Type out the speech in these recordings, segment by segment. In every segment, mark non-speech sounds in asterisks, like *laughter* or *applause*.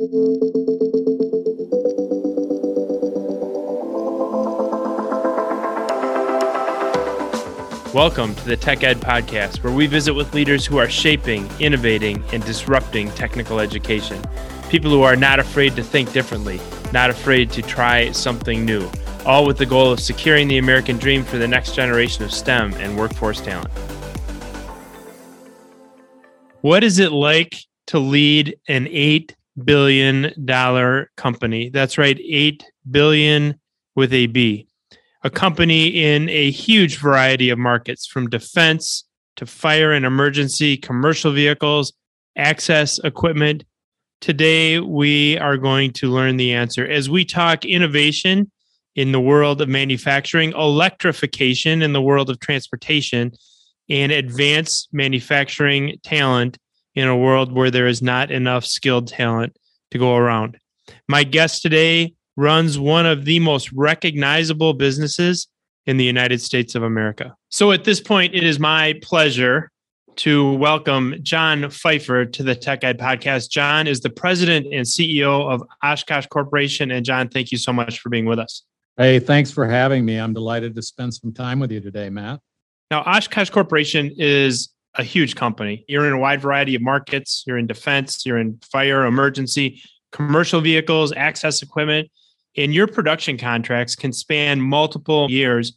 Welcome to the Tech Ed Podcast, where we visit with leaders who are shaping, innovating, and disrupting technical education. People who are not afraid to think differently, not afraid to try something new, all with the goal of securing the American dream for the next generation of STEM and workforce talent. What is it like to lead an $8 billion dollar company? That's right, 8 billion with a B a company in a huge variety of markets from defense to fire and emergency, commercial vehicles, access equipment. Today, we are going to learn the answer as we talk innovation in the world of manufacturing, electrification in the world of transportation, and advanced manufacturing talent in a world where there is not enough skilled talent to go around. My guest today runs one of the most recognizable businesses in the United States of America. So at this point, it is my pleasure to welcome John Pfeiffer to the Tech Ed podcast. John is the president and CEO of Oshkosh Corporation. And John, thank you so much for being with us. Hey, thanks for having me. I'm delighted to spend some time with you today, Matt. Now, Oshkosh Corporation is a huge company. You're in a wide variety of markets. You're in defense, you're in fire, emergency, commercial vehicles, access equipment and your production contracts can span multiple years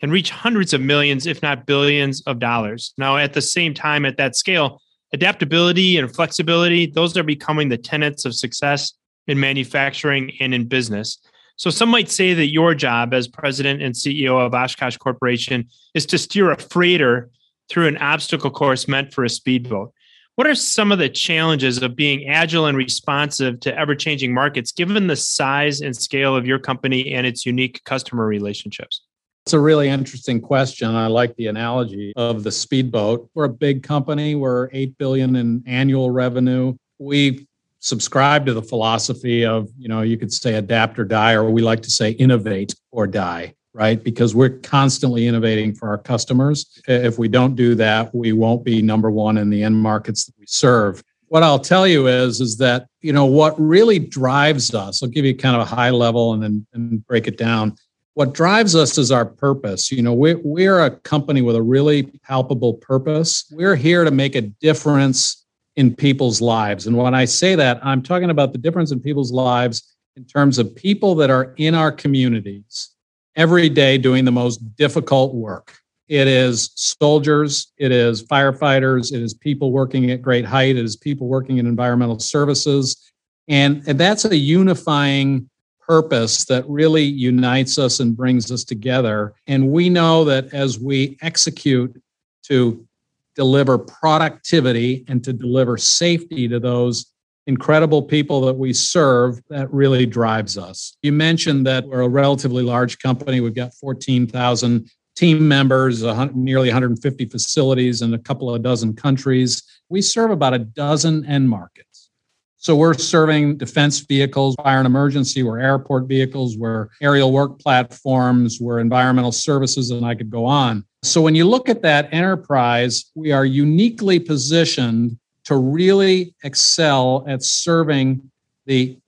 and reach hundreds of millions, if not billions of dollars. Now, at the same time, at that scale, adaptability and flexibility, those are becoming the tenets of success in manufacturing and in business. So, some might say that your job as president and CEO of Oshkosh Corporation is to steer a freighter through an obstacle course meant for a speedboat. What are some of the challenges of being agile and responsive to ever changing markets, given the size and scale of your company and its unique customer relationships? It's a really interesting question. I like the analogy of the speedboat. We're a big company. We're 8 billion in annual revenue. We subscribe to the philosophy of, you know, you could say adapt or die, or we like to say innovate or die right? Because we're constantly innovating for our customers. If we don't do that, we won't be number one in the end markets that we serve. What I'll tell you is, is that, you know, what really drives us, I'll give you kind of a high level and then and break it down. What drives us is our purpose. You know, we're, we're a company with a really palpable purpose. We're here to make a difference in people's lives. And when I say that, I'm talking about the difference in people's lives in terms of people that are in our communities every day doing the most difficult work. It is soldiers, it is firefighters, it is people working at great height, it is people working in environmental services. And, and that's a unifying purpose that really unites us and brings us together. And we know that as we execute to deliver productivity and to deliver safety to those incredible people that we serve that really drives us. You mentioned that we're a relatively large company. We've got 14,000 team members, nearly 150 facilities in a couple of dozen countries. We serve about a dozen end markets. So we're serving defense vehicles, fire and emergency, we're airport vehicles, we're aerial work platforms, we're environmental services, and I could go on. So when you look at that enterprise, we are uniquely positioned to really excel at serving the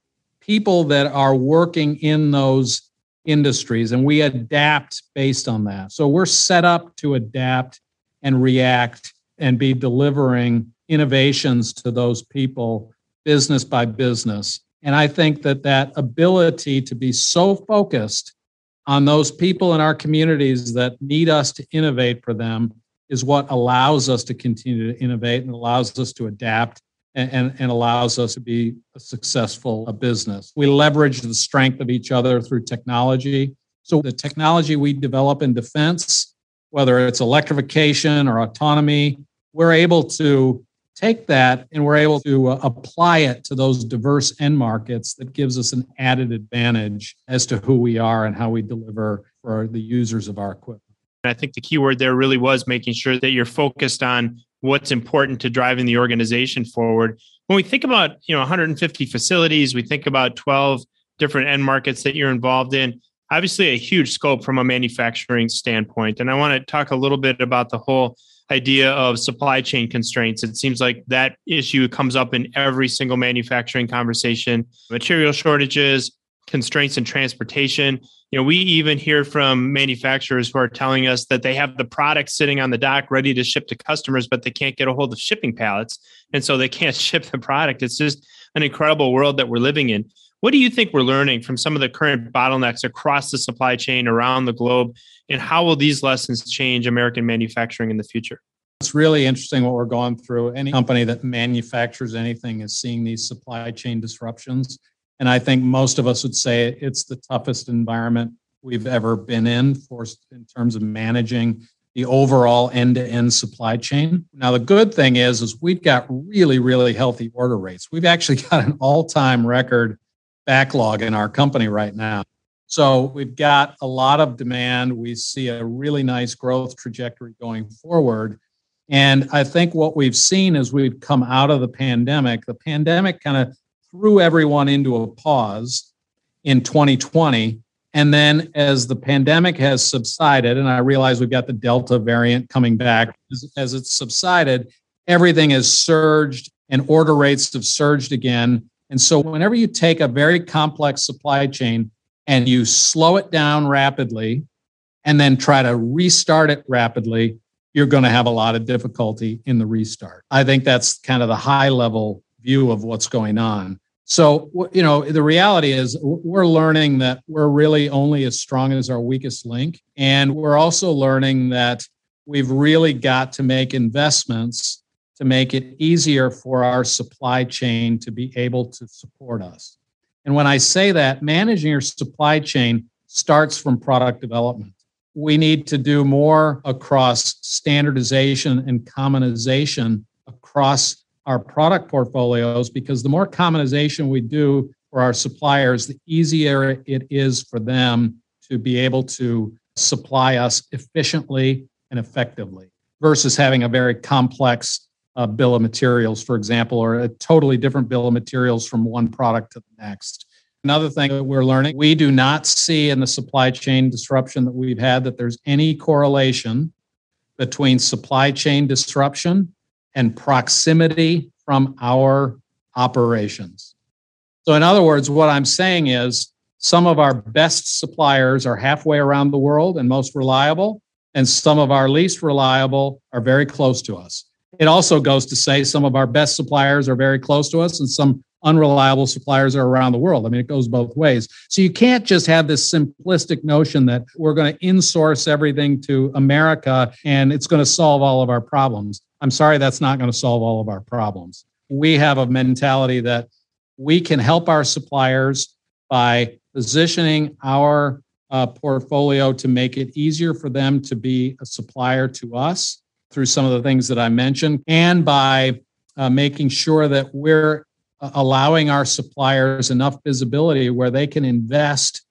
people that are working in those industries and we adapt based on that. So we're set up to adapt and react and be delivering innovations to those people business by business. And I think that that ability to be so focused on those people in our communities that need us to innovate for them is what allows us to continue to innovate and allows us to adapt and, and, and, allows us to be a successful a business. We leverage the strength of each other through technology. So the technology we develop in defense, whether it's electrification or autonomy, we're able to take that and we're able to uh, apply it to those diverse end markets that gives us an added advantage as to who we are and how we deliver for the users of our equipment. I think the key word there really was making sure that you're focused on what's important to driving the organization forward. When we think about, you know, 150 facilities, we think about 12 different end markets that you're involved in. Obviously, a huge scope from a manufacturing standpoint. And I want to talk a little bit about the whole idea of supply chain constraints. It seems like that issue comes up in every single manufacturing conversation. Material shortages, constraints in transportation. You know, we even hear from manufacturers who are telling us that they have the product sitting on the dock ready to ship to customers, but they can't get a hold of shipping pallets. And so they can't *laughs* ship the product. It's just an incredible world that we're living in. What do you think we're learning from some of the current bottlenecks across the supply chain around the globe? And how will these lessons change American manufacturing in the future? It's really interesting what we're going through. Any company that manufactures anything is seeing these supply chain disruptions. And I think most of us would say it's the toughest environment we've ever been in for in terms of managing the overall end-to-end supply chain. Now the good thing is is we've got really really healthy order rates. We've actually *laughs* got an all-time record backlog in our company right now. So we've got a lot of demand. We see a really nice growth trajectory going forward. And I think what we've seen as we've come out of the pandemic, the pandemic kind of threw everyone into a pause in 2020. And then as the pandemic has subsided, and I realize we've got the Delta variant coming back, as, as it's subsided, everything has surged and order rates have surged again. And so whenever you take a very complex supply chain and you slow it down rapidly and then try to restart it rapidly, you're going to have a lot of difficulty in the restart. I think that's kind of the high level view of what's going on. So, you know, the reality is we're learning that we're really only as strong as our weakest link. And we're also learning that we've really got to make investments to make it easier for our supply chain to be able to support us. And when I say that, managing your supply chain starts from product development. We need to do more across standardization and commonization across our product portfolios because the more commonization we do for our suppliers, the easier it is for them to be able to supply us efficiently and effectively versus having a very complex uh, bill of materials, for example, or a totally different bill of materials from one product to the next. Another thing that we're learning, we do not see in the supply chain disruption that we've had that there's any correlation between supply chain disruption and proximity from our operations. So, in other words, what I'm saying is some of our best suppliers are halfway around the world and most reliable, and some of our least reliable are very close to us. It also goes to say some of our best suppliers are very close to us, and some unreliable suppliers are around the world. I mean, it goes both ways. So you can't just have this simplistic notion that we're going to insource everything to America and it's going to solve all of our problems. I'm sorry, that's not going to solve all of our problems. We have a mentality that we can help our suppliers by positioning our uh, portfolio to make it easier for them to be a supplier to us through some of the things that I mentioned, and by uh, making sure that we're uh, allowing our suppliers enough visibility where they can invest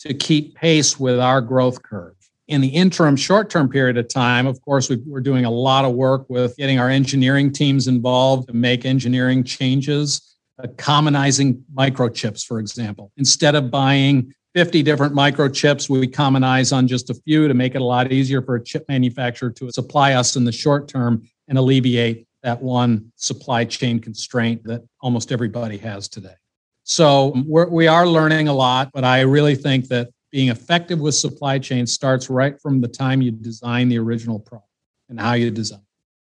to keep pace with our growth curve in the interim short term period of time, of course, we are doing a lot of work with getting our engineering teams involved to make engineering changes, uh, commonizing microchips, for example. Instead of buying 50 different microchips, we commonize on just a few to make it a lot easier for a chip manufacturer to supply us in the short term and alleviate that one supply chain constraint that almost everybody has today. So we're, we are learning a lot, but I really think that being effective with supply chain starts right from the time you design the original product and how you design.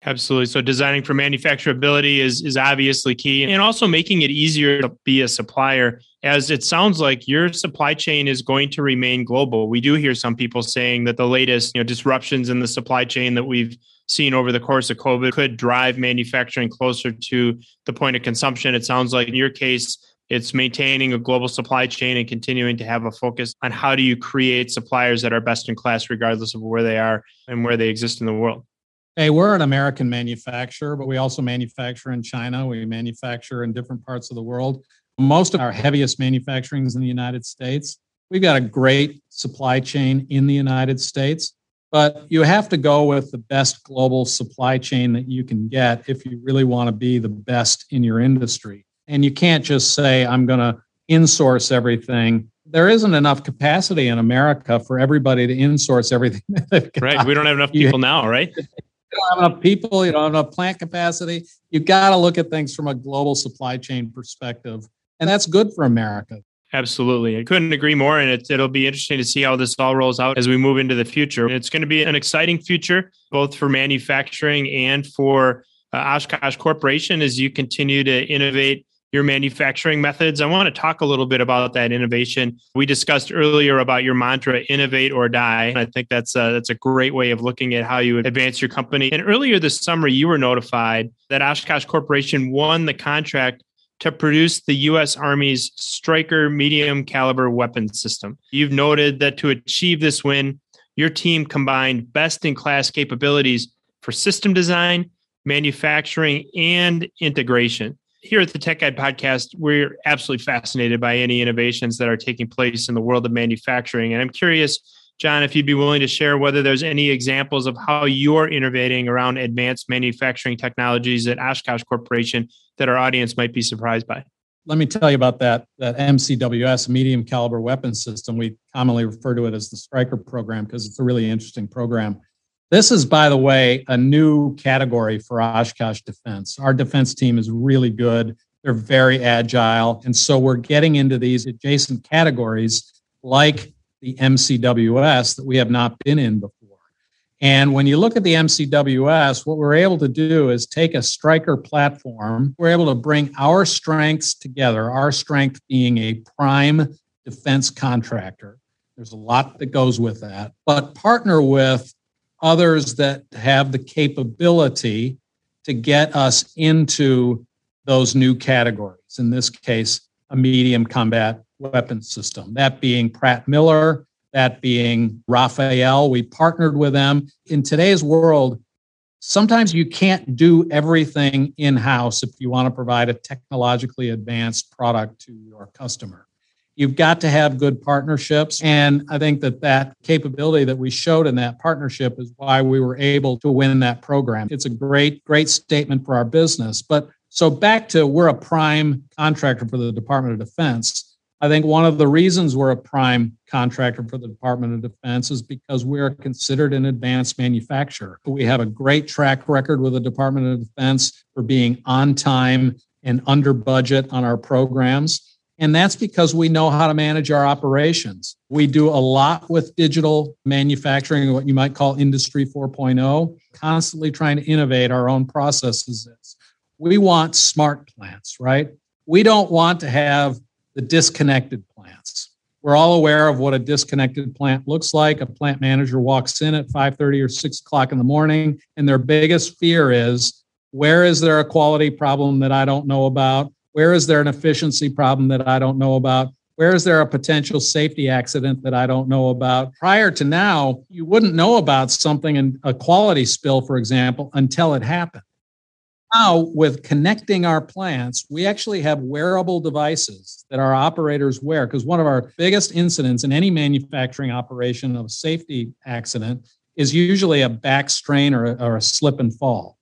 Absolutely. So designing for manufacturability is is obviously key and also making it easier to be a supplier as it sounds like your supply chain is going to remain global. We do hear some people saying that the latest, you know, disruptions in the supply chain that we've seen over the course of COVID could drive manufacturing closer to the point of consumption. It sounds like in your case it's maintaining a global supply chain and continuing to have a focus on how do you create suppliers that are best in class, regardless of where they are and where they exist in the world. Hey, we're an American manufacturer, but we also manufacture in China. We manufacture in different parts of the world. Most of our heaviest manufacturing is in the United States. We've got a great supply chain in the United States, but you have to go with the best global supply chain that you can get if you really want to be the best in your industry. And you can't just say, I'm going to insource everything. There isn't enough capacity in America for everybody to insource everything. *laughs* right. We don't have enough people now, right? *laughs* don't have enough people, you don't have enough plant capacity. You've got to look at things from a global supply chain perspective. And that's good for America. Absolutely. I couldn't agree more. And it, it'll be interesting to see how this all rolls out as we move into the future. It's going to be an exciting future, both for manufacturing and for uh, Oshkosh Corporation as you continue to innovate your manufacturing methods. I want to talk a little bit about that innovation. We discussed earlier about your mantra, innovate or die. I think that's a, that's a great way of looking at how you advance your company. And earlier this summer, you were notified that Oshkosh Corporation won the contract to produce the U.S. Army's Stryker medium caliber weapon system. You've noted that to achieve this win, your team combined best in class capabilities for system design, manufacturing, and integration here at the Tech Guide podcast, we're absolutely fascinated by any innovations that are taking place in the world of manufacturing. And I'm curious, John, if you'd be willing to share whether there's any examples of how you're innovating around advanced manufacturing technologies at Oshkosh Corporation that our audience might be surprised by. Let me tell you about that, that MCWS, medium caliber weapon system. We commonly refer to it as the Stryker program because it's a really interesting program. This is, by the way, a new category for Oshkosh Defense. Our defense team is really good. They're very agile. And so we're getting into these adjacent categories like the MCWS that we have not been in before. And when you look at the MCWS, what we're able to do is take a Stryker platform. We're able to bring our strengths together, our strength being a prime defense contractor. There's a lot that goes with that, but partner with others that have the capability to get us into those new categories. In this case, a medium combat weapon system, that being Pratt Miller, that being Rafael. We partnered with them. In today's world, sometimes you can't do everything in house if you want to provide a technologically advanced product to your customer. You've got to have good partnerships. And I think that that capability that we showed in that partnership is why we were able to win that program. It's a great, great statement for our business. But so back to we're a prime contractor for the Department of Defense. I think one of the reasons we're a prime contractor for the Department of Defense is because we are considered an advanced manufacturer. We have a great track record with the Department of Defense for being on time and under budget on our programs. And that's because we know how to manage our operations. We do a lot with digital manufacturing, what you might call Industry 4.0, constantly trying to innovate our own processes. We want smart plants, right? We don't want to have the disconnected plants. We're all aware of what a disconnected plant looks like. A plant manager walks in at 5:30 or 6 o'clock in the morning, and their biggest fear is where is there a quality problem that I don't know about? Where is there an efficiency problem that I don't know about? Where is there a potential safety accident that I don't know about? Prior to now, you wouldn't know about something in a quality spill, for example, until it happened. Now, with connecting our plants, we actually have wearable devices that our operators wear because one of our biggest incidents in any manufacturing operation of a safety accident is usually a back strain or a, or a slip and fall.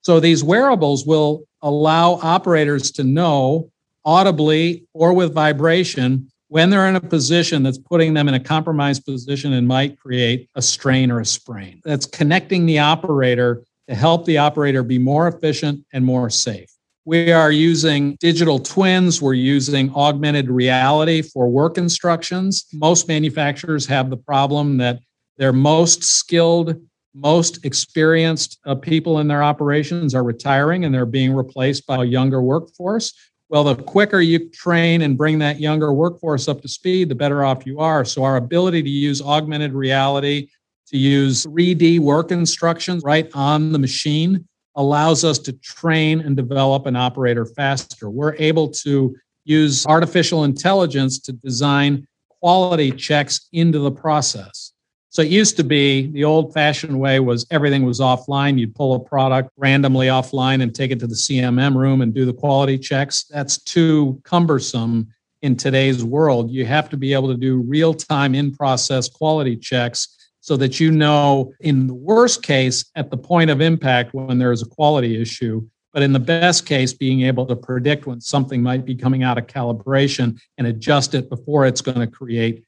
So these wearables will allow operators to know audibly or with vibration when they're in a position that's putting them in a compromised position and might create a strain or a sprain. That's connecting the operator to help the operator be more efficient and more safe. We are using digital twins. We're using augmented reality for work instructions. Most manufacturers have the problem that their most skilled most experienced uh, people in their operations are retiring and they're being replaced by a younger workforce. Well, the quicker you train and bring that younger workforce up to speed, the better off you are. So, our ability to use augmented reality, to use 3D work instructions right on the machine allows us to train and develop an operator faster. We're able to use artificial intelligence to design quality checks into the process. So it used to be the old fashioned way was everything was offline. You'd pull a product randomly offline and take it to the CMM room and do the quality checks. That's too cumbersome in today's world. You have to be able to do real time in process quality checks so that you know, in the worst case, at the point of impact when there is a quality issue, but in the best case, being able to predict when something might be coming out of calibration and adjust it before it's going to create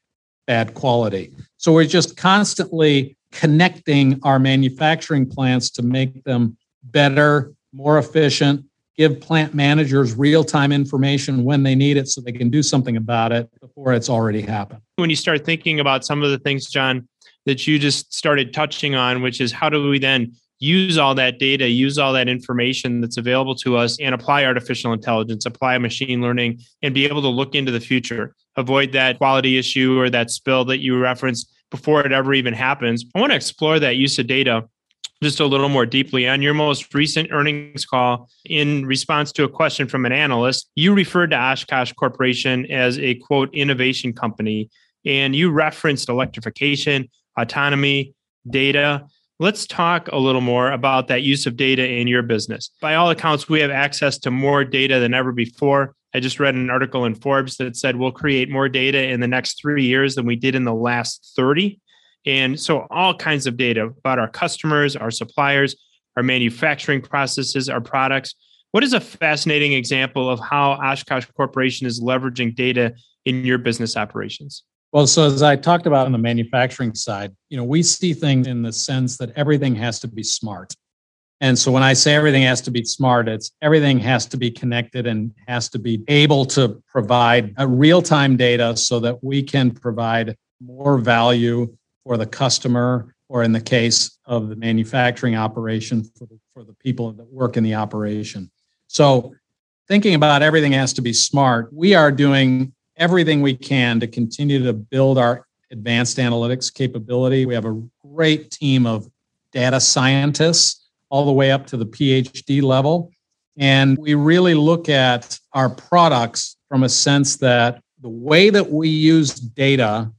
bad quality. So we're just constantly connecting our manufacturing plants to make them better, more efficient, give plant managers real time information when they need it so they can do something about it before it's already happened. When you start thinking about some of the things, John, that you just started touching on, which is how do we then use all that data, use all that information that's available to us, and apply artificial intelligence, apply machine learning, and be able to look into the future, avoid that quality issue or that spill that you referenced before it ever even happens. I want to explore that use of data just a little more deeply. On your most recent earnings call, in response to a question from an analyst, you referred to Oshkosh Corporation as a quote innovation company, and you referenced electrification, autonomy, data. Let's talk a little more about that use of data in your business. By all accounts, we have access to more data than ever before. I just read an article in Forbes that said we'll create more data in the next three years than we did in the last 30. And so, all kinds of data about our customers, our suppliers, our manufacturing processes, our products. What is a fascinating example of how Oshkosh Corporation is leveraging data in your business operations? Well, so as I talked about on the manufacturing side, you know, we see things in the sense that everything has to be smart. And so when I say everything has to be smart, it's everything has to be connected and has to be able to provide uh, real-time data so that we can provide more value for the customer or in the case of the manufacturing operation for the, for the people that work in the operation. So thinking about everything has to be smart, we are doing everything we can to continue to build our advanced analytics capability. We have a great team of data scientists all the way up to the PhD level. And we really look at our products from a sense that the way that we use data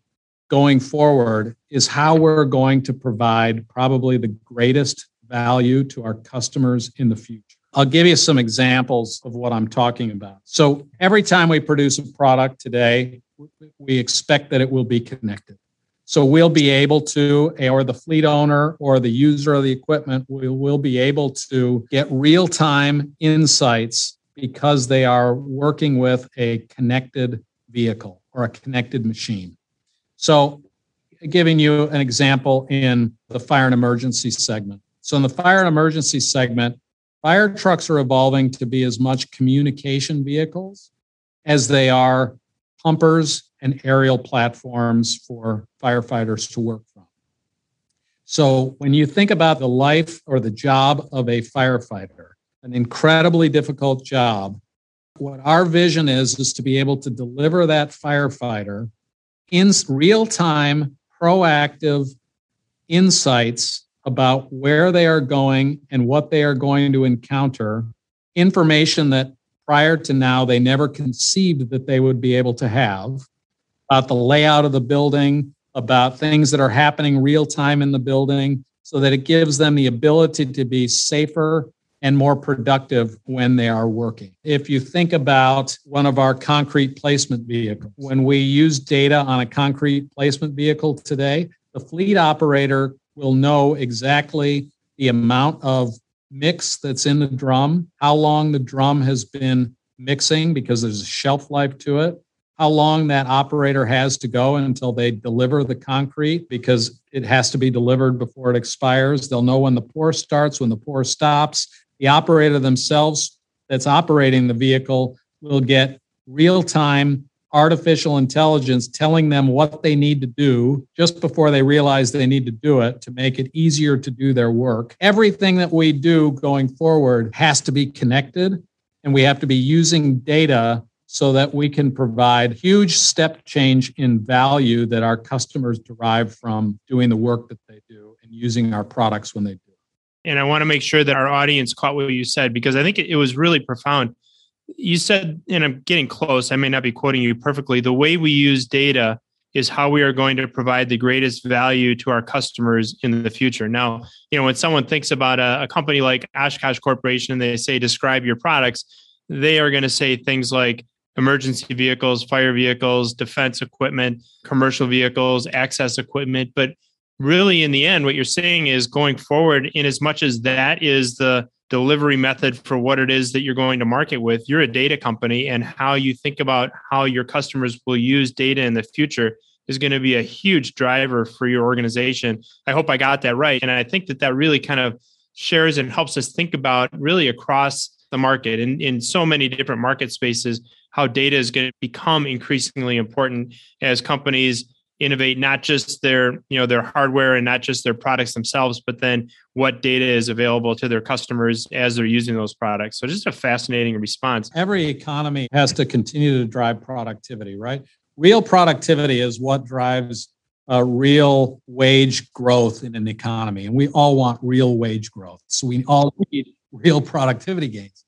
going forward is how we're going to provide probably the greatest value to our customers in the future. I'll give you some examples of what I'm talking about. So, every time we produce a product today, we expect that it will be connected. So, we'll be able to, or the fleet owner or the user of the equipment will, will be able to get real time insights because they are working with a connected vehicle or a connected machine. So, giving you an example in the fire and emergency segment. So, in the fire and emergency segment, fire trucks are evolving to be as much communication vehicles as they are pumpers and aerial platforms for firefighters to work from. So, when you think about the life or the job of a firefighter, an incredibly difficult job, what our vision is is to be able to deliver that firefighter in real time, proactive insights about where they are going and what they are going to encounter, information that prior to now they never conceived that they would be able to have about the layout of the building, about things that are happening real time in the building, so that it gives them the ability to be safer and more productive when they are working. If you think about one of our concrete placement vehicles, when we use data on a concrete placement vehicle today, the fleet operator will know exactly the amount of mix that's in the drum, how long the drum has been mixing because there's a shelf life to it, how long that operator has to go until they deliver the concrete because it has to be delivered before it expires. They'll know when the pour starts, when the pour stops the operator themselves that's operating the vehicle will get real time artificial intelligence telling them what they need to do just before they realize they need to do it to make it easier to do their work. Everything that we do going forward has to be connected, and we have to be using data so that we can provide huge step change in value that our customers derive from doing the work that they do and using our products when they do and I want to make sure that our audience caught what you said because I think it, was really profound. You said, and I'm getting close, I may not be quoting you perfectly. The way we use data is how we are going to provide the greatest value to our customers in the future. Now, you know, when someone thinks about a, a company like Oshkosh Corporation and they say, describe your products, they are going to say things like emergency vehicles, fire vehicles, defense equipment, commercial vehicles, access equipment. But really in the end what you're saying is going forward in as much as that is the delivery method for what it is that you're going to market with you're a data company and how you think about how your customers will use data in the future is going to be a huge driver for your organization. I hope I got that right. And I think that that really kind of shares and helps us think about really across the market and in so many different market spaces how data is going to become increasingly important as companies innovate not just their you know their hardware and not just their products themselves but then what data is available to their customers as they're using those products. So just a fascinating response. Every economy has to continue to drive productivity right? Real productivity is what drives a real wage growth in an economy and we all want real wage growth. So we all need real productivity gains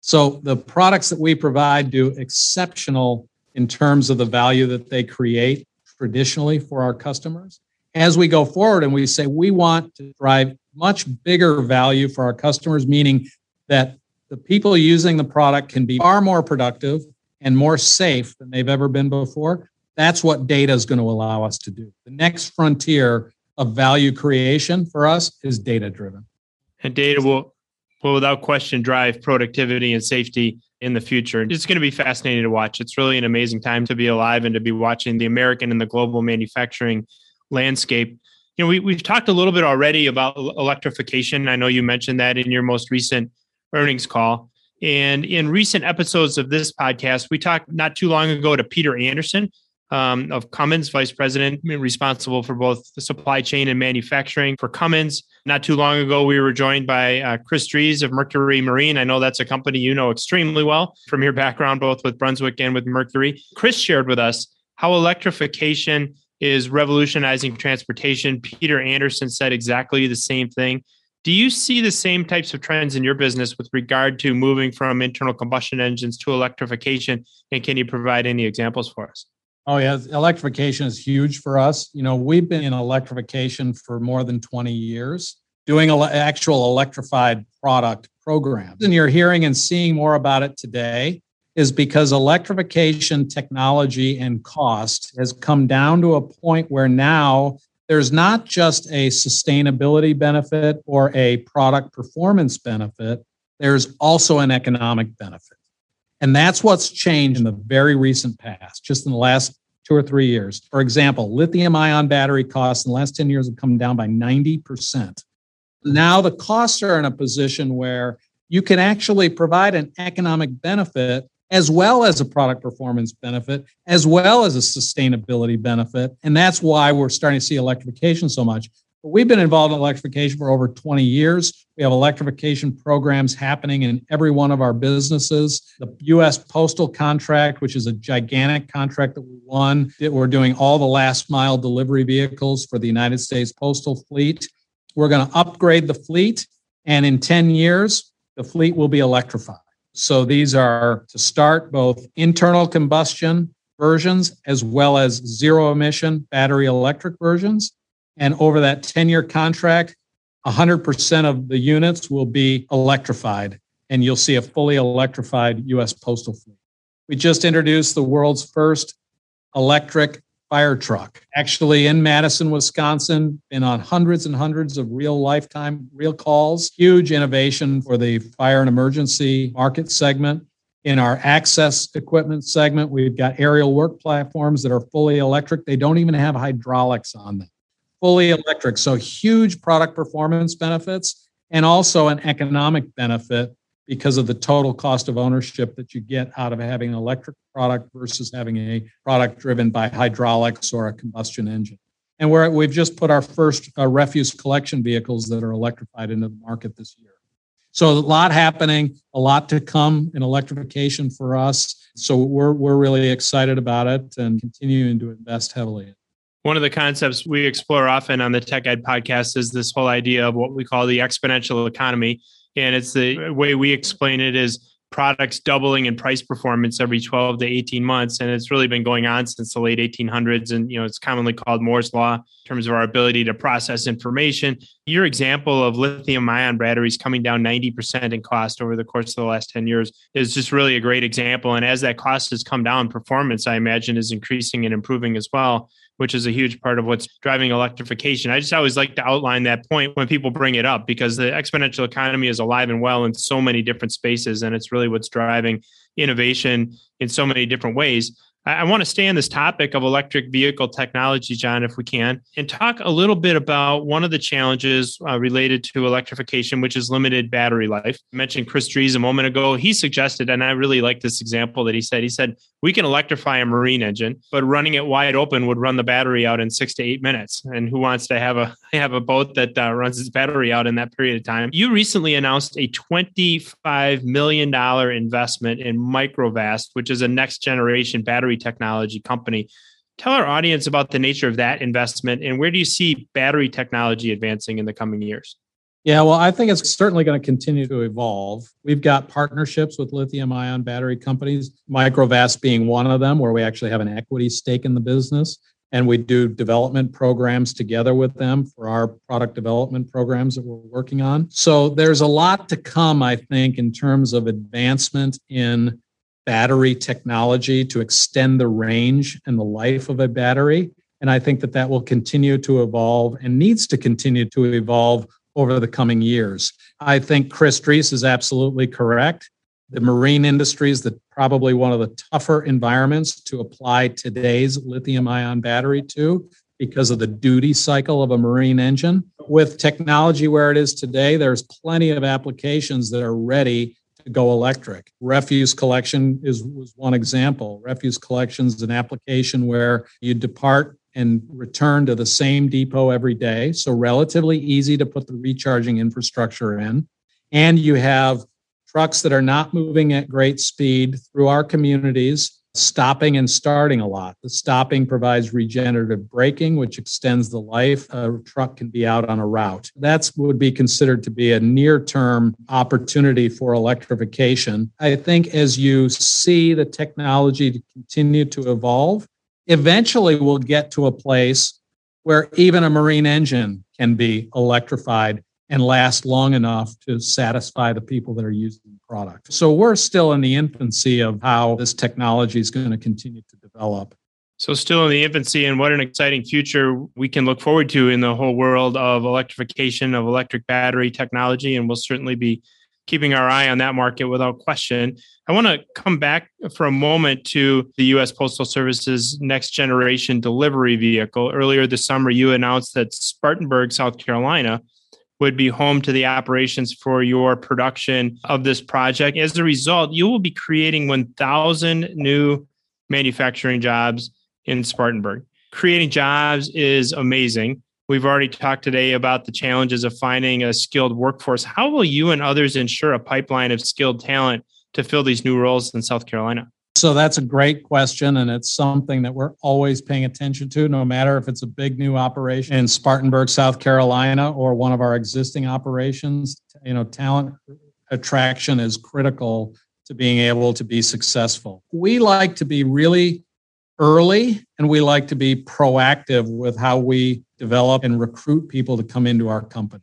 so the products that we provide do exceptional in terms of the value that they create traditionally for our customers. As we go forward and we say we want to drive much bigger value for our customers, meaning that the people using the product can be far more productive and more safe than they've ever been before. That's what data is going to allow us to do. The next frontier of value creation for us is data driven. And data will, will without question drive productivity and safety in the future. It's going to be fascinating to watch. It's really an amazing time to be alive and to be watching the American and the global manufacturing landscape. You know, we, we've talked a little bit already about electrification. I know you mentioned that in your most recent earnings call. And in recent episodes of this podcast, we talked not too long ago to Peter Anderson, um, of Cummins, vice president responsible for both the supply chain and manufacturing for Cummins. Not too long ago, we were joined by uh, Chris Drees of Mercury Marine. I know that's a company you know extremely well from your background, both with Brunswick and with Mercury. Chris shared with us how electrification is revolutionizing transportation. Peter Anderson said exactly the same thing. Do you see the same types of trends in your business with regard to moving from internal combustion engines to electrification? And can you provide any examples for us? Oh yeah, electrification is huge for us. You know, we've been in electrification for more than 20 years, doing ele- actual electrified product programs. And you're hearing and seeing more about it today is because electrification technology and cost has come down to a point where now there's not just a sustainability benefit or a product performance benefit, there's also an economic benefit. And that's what's changed in the very recent past, just in the last two or three years. For example, lithium ion battery costs in the last 10 years have come down by 90%. Now the costs are in a position where you can actually provide an economic benefit as well as a product performance benefit, as well as a sustainability benefit. And that's why we're starting to see electrification so much. We've been involved in electrification for over 20 years. We have electrification programs happening in every one of our businesses. The US Postal contract, which is a gigantic contract that we won, that we're doing all the last mile delivery vehicles for the United States Postal Fleet. We're going to upgrade the fleet, and in 10 years, the fleet will be electrified. So these are to start both internal combustion versions as well as zero emission battery electric versions. And over that 10 year contract, 100% of the units will be electrified, and you'll see a fully electrified US postal fleet. We just introduced the world's first electric fire truck, actually in Madison, Wisconsin, been on hundreds and hundreds of real lifetime, real calls. Huge innovation for the fire and emergency market segment. In our access equipment segment, we've got aerial work platforms that are fully electric. They don't even have hydraulics on them fully electric. So huge product performance benefits and also an economic benefit because of the total cost of ownership that you get out of having an electric product versus having a product driven by hydraulics or a combustion engine. And we've just put our first uh, refuse collection vehicles that are electrified into the market this year. So a lot happening, a lot to come in electrification for us. So we're, we're really excited about it and continuing to invest heavily one of the concepts we explore often on the Tech Ed podcast is this whole idea of what we call the exponential economy. And it's the way we explain it is products doubling in price performance every 12 to 18 months. And it's really been going on since the late 1800s and you know it's commonly called moore's law in terms of our ability to process information. Your example of lithium ion batteries coming down 90% in cost over the course of the last 10 years is just really a great example. And as that cost has come down performance i imagine is increasing and improving as well which is a huge part of what's driving electrification. I just always like to outline that point when people bring it up because the exponential economy is alive and well in so many different spaces, and it's really what's driving innovation in so many different ways. I want to stay on this topic of electric vehicle technology, John, if we can, and talk a little bit about one of the challenges uh, related to electrification, which is limited battery life. I mentioned Chris Drees a moment ago. He suggested, and I really like this example that he said, he said, we can electrify a marine engine, but running it wide open would run the battery out in six to eight minutes. And who wants to have a *laughs* have a boat that uh, runs its battery out in that period of time? You recently announced a $25 million investment in Microvast, which is a next generation battery battery technology company. Tell our audience about the nature of that investment and where do you see battery technology advancing in the coming years? Yeah, well, I think it's certainly going to continue to evolve. We've got partnerships with lithium ion battery companies, Microvast being one of them, where we actually have an equity stake in the business. And we do development programs together with them for our product development programs that we're working on. So there's a lot to come, I think, in terms of advancement in battery technology to extend the range and the life of a battery. And I think that that will continue to evolve and needs to continue to evolve over the coming years. I think Chris Drees is absolutely correct. The marine industry is the, probably one of the tougher environments to apply today's lithium ion battery to because of the duty cycle of a marine engine. With technology where it is today, there's plenty of applications that are ready to go electric. Refuse collection is was one example. Refuse collection is an application where you depart and return to the same depot every day. So relatively easy to put the recharging infrastructure in. And you have trucks that are not moving at great speed through our communities stopping and starting a lot. The stopping provides regenerative braking, which extends the life a truck can be out on a route. That would be considered to be a near term opportunity for electrification. I think as you see the technology continue to evolve, eventually we'll get to a place where even a marine engine can be electrified and last long enough to satisfy the people that are using the product. So we're still in the infancy of how this technology is going to continue to develop. So, still in the infancy, and what an exciting future we can look forward to in the whole world of electrification, of electric battery technology. And we'll certainly be keeping our eye on that market without question. I want to come back for a moment to the U.S. Postal Service's next generation delivery vehicle. Earlier this summer, you announced that Spartanburg, South Carolina, would be home to the operations for your production of this project. As a result, you will be creating 1,000 new manufacturing jobs in Spartanburg. Creating jobs is amazing. We've already talked today about the challenges of finding a skilled workforce. How will you and others ensure a pipeline of skilled talent to fill these new roles in South Carolina? So that's a great question, and it's something that we're always paying attention to, no matter if it's a big new operation in Spartanburg, South Carolina, or one of our existing operations. You know, talent attraction is critical to being able to be successful. We like to be really early and we like to be proactive with how we develop and recruit people to come into our company.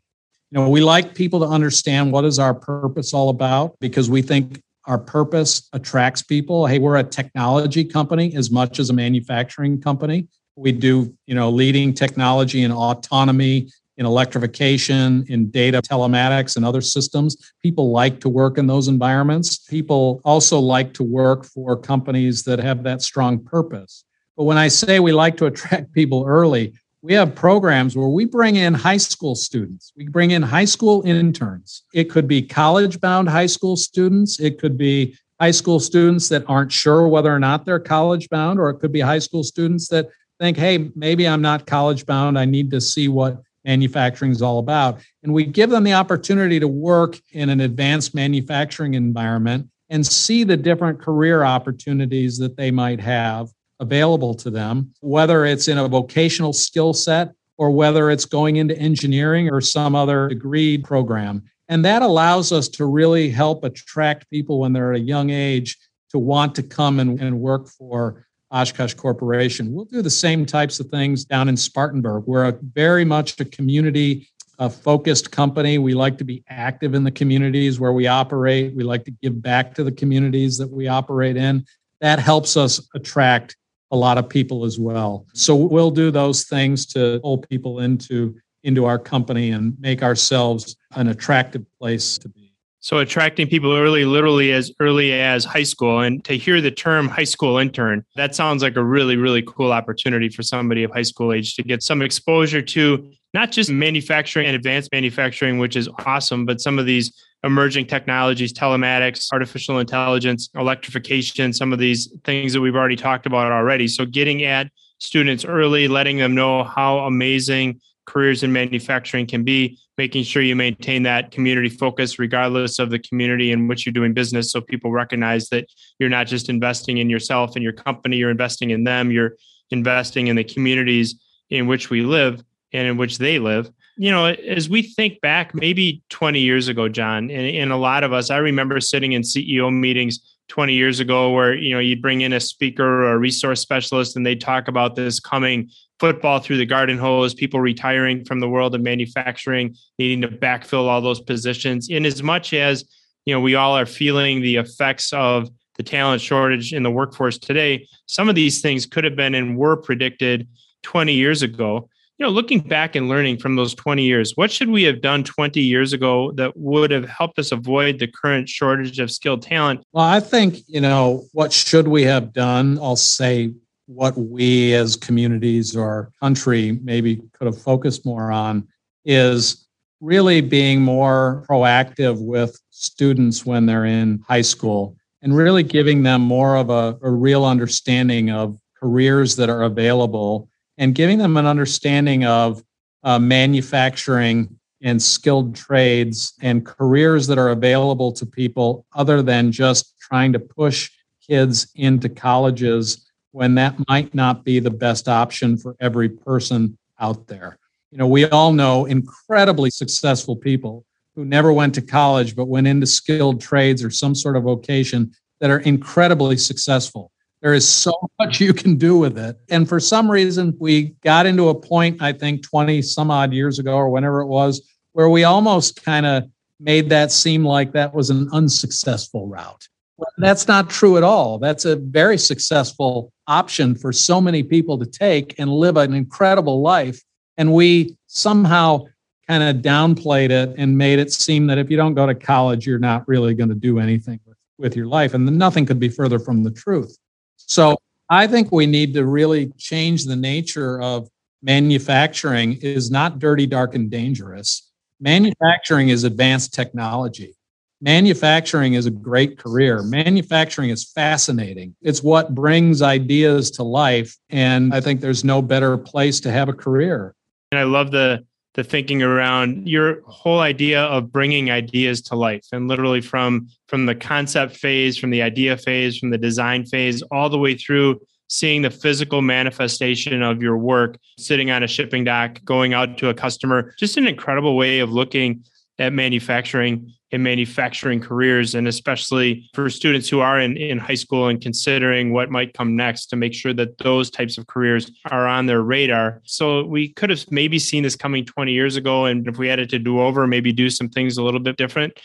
You know, we like people to understand what is our purpose all about because we think our purpose attracts people. Hey, we're a technology company as much as a manufacturing company. We do, you know, leading technology in autonomy, in electrification, in data telematics and other systems. People like to work in those environments. People also like to work for companies that have that strong purpose. But when I say we like to attract people early, we have programs where we bring in high school students. We bring in high school interns. It could be college bound high school students. It could be high school students that aren't sure whether or not they're college bound, or it could be high school students that think, hey, maybe I'm not college bound. I need to see what manufacturing is all about. And we give them the opportunity to work in an advanced manufacturing environment and see the different career opportunities that they might have available to them, whether it's in a vocational skill set or whether it's going into engineering or some other degree program. And that allows us to really help attract people when they're at a young age to want to come and, and work for Oshkosh Corporation. We'll do the same types of things down in Spartanburg. We're a very much a community uh, focused company. We like to be active in the communities where we operate. We like to give back to the communities that we operate in. That helps us attract a lot of people as well. So we'll do those things to pull people into into our company and make ourselves an attractive place to be. So attracting people early, literally as early as high school. And to hear the term high school intern, that sounds like a really, really cool opportunity for somebody of high school age to get some exposure to not just manufacturing and advanced manufacturing, which is awesome, but some of these emerging technologies, telematics, artificial intelligence, electrification, some of these things that we've already talked about already. So getting at students early, letting them know how amazing careers in manufacturing can be, making sure you maintain that community focus regardless of the community in which you're doing business. So people recognize that you're not just investing in yourself and your company, you're investing in them, you're investing in the communities in which we live and in which they live. You know, as we think back, maybe 20 years ago, John, and, and a lot of us, I remember sitting in CEO meetings 20 years ago where you know you'd bring in a speaker or a resource specialist and they'd talk about this coming football through the garden hose people retiring from the world of manufacturing needing to backfill all those positions. In as much as you know we all are feeling the effects of the talent shortage in the workforce today some of these things could have been and were predicted 20 years ago you know, looking back and learning from those 20 years, what should we have done 20 years ago that would have helped us avoid the current shortage of skilled talent? Well, I think, you know, what should we have done? I'll say what we as communities or country maybe could have focused more on is really being more proactive with students when they're in high school and really giving them more of a, a real understanding of careers that are available and giving them an understanding of uh, manufacturing and skilled trades and careers that are available to people other than just trying to push kids into colleges when that might not be the best option for every person out there. You know, we all know incredibly successful people who never went to college but went into skilled trades or some sort of vocation that are incredibly successful. There is so much you can do with it. And for some reason, we got into a point, I think 20 some odd years ago or whenever it was, where we almost kind of made that seem like that was an unsuccessful route. Well, that's not true at all. That's a very successful option for so many people to take and live an incredible life. And we somehow kind of downplayed it and made it seem that if you don't go to college, you're not really going to do anything with, with your life. And nothing could be further from the truth. So I think we need to really change the nature of manufacturing is not dirty, dark, and dangerous. Manufacturing is advanced technology. Manufacturing is a great career. Manufacturing is fascinating. It's what brings ideas to life. And I think there's no better place to have a career. And I love the the thinking around your whole idea of bringing ideas to life. And literally from from the concept phase from the idea phase from the design phase all the way through seeing the physical manifestation of your work sitting on a shipping dock going out to a customer. Just an incredible way of looking at manufacturing and manufacturing careers and especially for students who are in, in high school and considering what might come next to make sure that those types of careers are on their radar. So we could have maybe seen this coming 20 years ago and if we had it to do over maybe do some things a little bit different.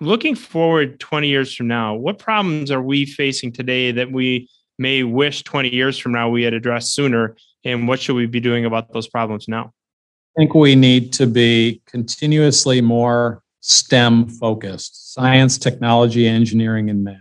Looking forward 20 years from now what problems are we facing today that we may wish 20 years from now we had addressed sooner? And what should we be doing about those problems now think we need to be continuously more STEM focused science, technology, engineering, and math.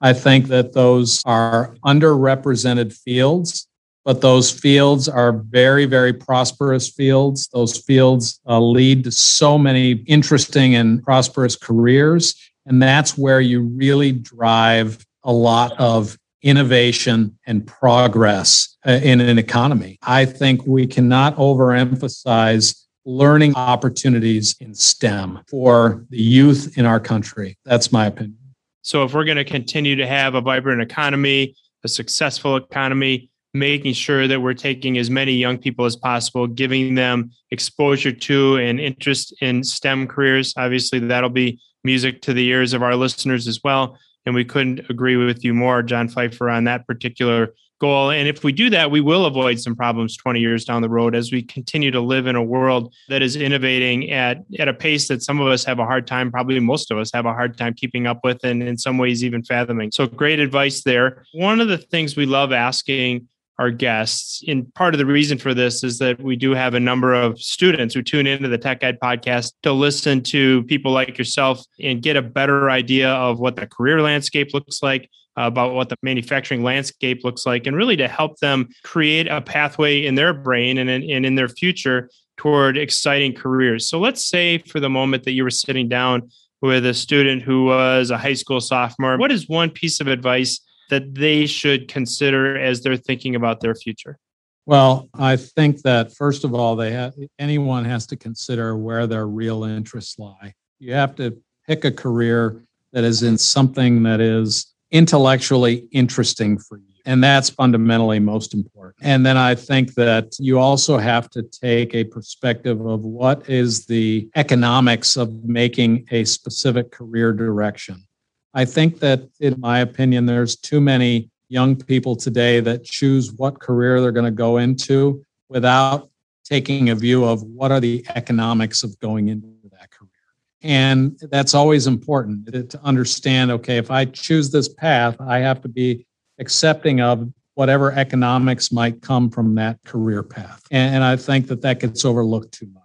I think that those are underrepresented fields, but those fields are very, very prosperous fields. Those fields uh, lead to so many interesting and prosperous careers. And that's where you really drive a lot of innovation and progress uh, in an economy. I think we cannot overemphasize learning opportunities in STEM for the youth in our country. That's my opinion. So, if we're going to continue to have a vibrant economy, a successful economy, making sure that we're taking as many young people as possible, giving them exposure to and interest in STEM careers, obviously, that'll be music to the ears of our listeners as well. And we couldn't agree with you more, John Pfeifer, on that particular goal. And if we do that, we will avoid some problems 20 years down the road as we continue to live in a world that is innovating at, at a pace that some of us have a hard time, probably most of us have a hard time keeping up with, and in some ways, even fathoming. So, great advice there. One of the things we love asking our guests. And part of the reason for this is that we do have a number of students who tune into the Tech Ed podcast to listen to people like yourself and get a better idea of what the career landscape looks like, uh, about what the manufacturing landscape looks like, and really to help them create a pathway in their brain and in, and in their future toward exciting careers. So let's say for the moment that you were sitting down with a student who was a high school sophomore. What is one piece of advice that they should consider as they're thinking about their future? Well, I think that first of all, they have, anyone has to consider where their real interests lie. You have to pick a career that is in something that is intellectually interesting for you. And that's fundamentally most important. And then I think that you also have to take a perspective of what is the economics of making a specific career direction. I think that, in my opinion, there's too many young people today that choose what career they're going to go into without taking a view of what are the economics of going into that career. And that's always important to understand okay, if I choose this path, I have to be accepting of whatever economics might come from that career path. And, I think that that gets overlooked too much.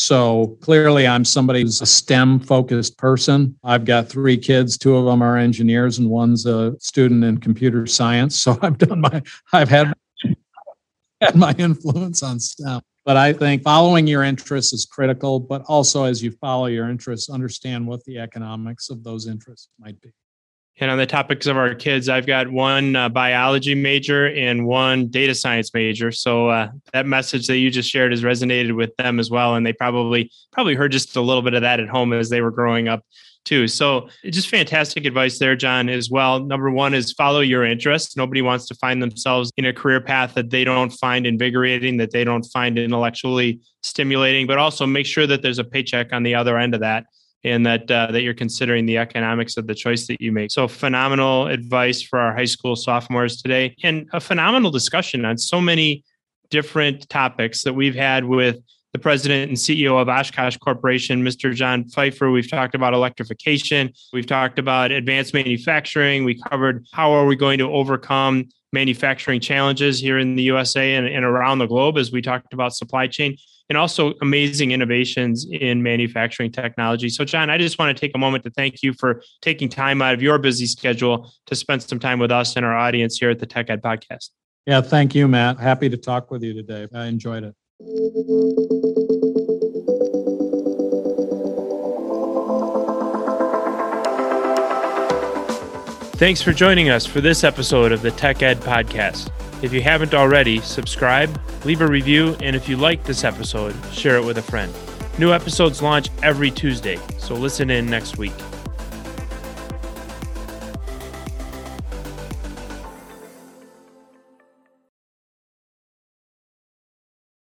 So clearly, I'm somebody who's a STEM focused person. I've got three kids, two of them are engineers, and one's a student in computer science. So I've done my, I've had, had my influence on STEM. But I think following your interests is critical, but also as you follow your interests, understand what the economics of those interests might be. And on the topics of our kids, I've got one uh, biology major and one data science major. So uh, that message that you just shared has resonated with them as well, and they probably probably heard just a little bit of that at home as they were growing up too. So just fantastic advice there, John, as well. Number one is follow your interests. Nobody wants to find themselves in a career path that they don't find invigorating, that they don't find intellectually stimulating, but also make sure that there's a paycheck on the other end of that and that uh, that you're considering the economics of the choice that you make. So phenomenal advice for our high school sophomores today, and a phenomenal discussion on so many different topics that we've had with the president and CEO of Oshkosh Corporation, Mr. John Pfeifer. We've talked about electrification. We've talked about advanced manufacturing. We covered how are we going to overcome manufacturing challenges here in the USA and, and around the globe as we talked about supply chain and also amazing innovations in manufacturing technology. So, John, I just want to take a moment to thank you for taking time out of your busy schedule to spend some time with us and our audience here at the Tech Ed Podcast. Yeah, thank you, Matt. Happy to talk with you today. I enjoyed it. Thanks for joining us for this episode of the Tech Ed Podcast. If you haven't already, subscribe, leave a review, and if you like this episode, share it with a friend. New episodes launch every Tuesday, so listen in next week.